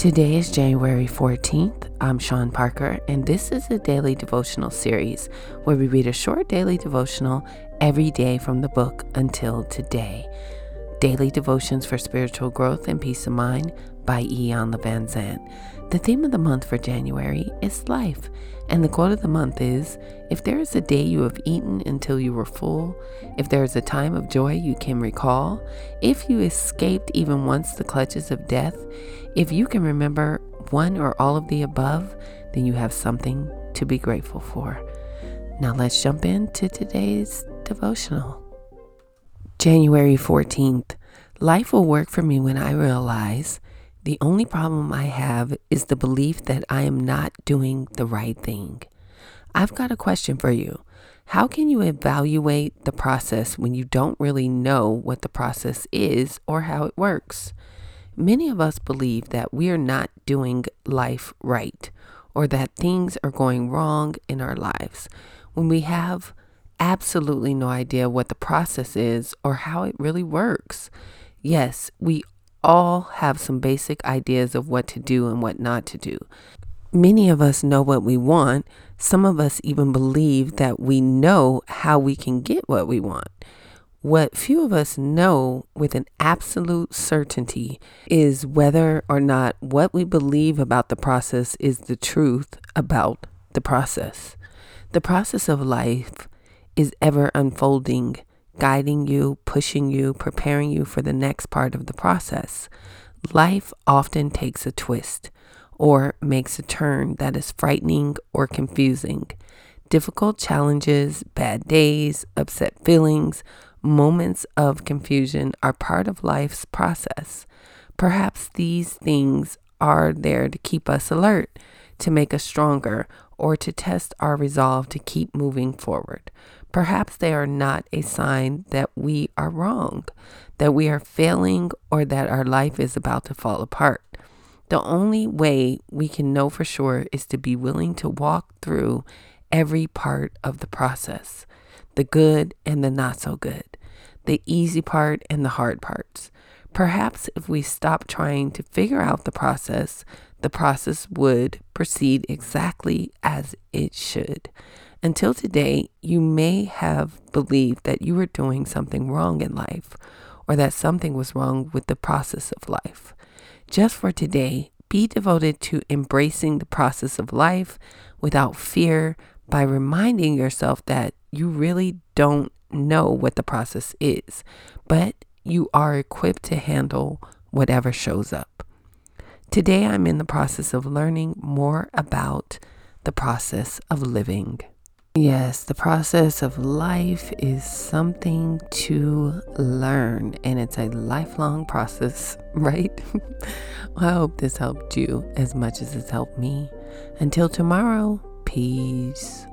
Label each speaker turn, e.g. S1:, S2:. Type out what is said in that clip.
S1: Today is January 14th. I'm Shawn Parker, and this is a daily devotional series where we read a short daily devotional every day from the book until today. Daily Devotions for Spiritual Growth and Peace of Mind by Iyanla Vanzant. The theme of the month for January is life, and the quote of the month is If there is a day you have eaten until you were full, if there is a time of joy you can recall, if you escaped even once the clutches of death, if you can remember one or all of the above, then you have something to be grateful for. Now let's jump into today's devotional. January 14th. Life will work for me when I realize the only problem I have is the belief that I am not doing the right thing. I've got a question for you. How can you evaluate the process when you don't really know what the process is or how it works? Many of us believe that we are not doing life right or that things are going wrong in our lives when we have absolutely no idea what the process is or how it really works. Yes, we all have some basic ideas of what to do and what not to do. Many of us know what we want. Some of us even believe that we know how we can get what we want. What few of us know with an absolute certainty is whether or not what we believe about the process is the truth about the process. The process of life is ever unfolding guiding you, pushing you, preparing you for the next part of the process. Life often takes a twist or makes a turn that is frightening or confusing. Difficult challenges, bad days, upset feelings, moments of confusion are part of life's process. Perhaps these things are there to keep us alert, to make us stronger, or to test our resolve to keep moving forward. Perhaps they are not a sign that we are wrong, that we are failing, or that our life is about to fall apart. The only way we can know for sure is to be willing to walk through every part of the process the good and the not so good, the easy part and the hard parts. Perhaps if we stop trying to figure out the process, the process would proceed exactly as it should. Until today, you may have believed that you were doing something wrong in life or that something was wrong with the process of life. Just for today, be devoted to embracing the process of life without fear by reminding yourself that you really don't know what the process is, but you are equipped to handle whatever shows up. Today, I'm in the process of learning more about the process of living. Yes, the process of life is something to learn, and it's a lifelong process, right? I hope this helped you as much as it's helped me. Until tomorrow, peace.